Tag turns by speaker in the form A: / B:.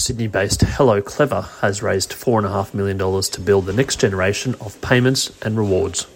A: Sydney based Hello Clever has raised $4.5 million to build the next generation of payments and rewards.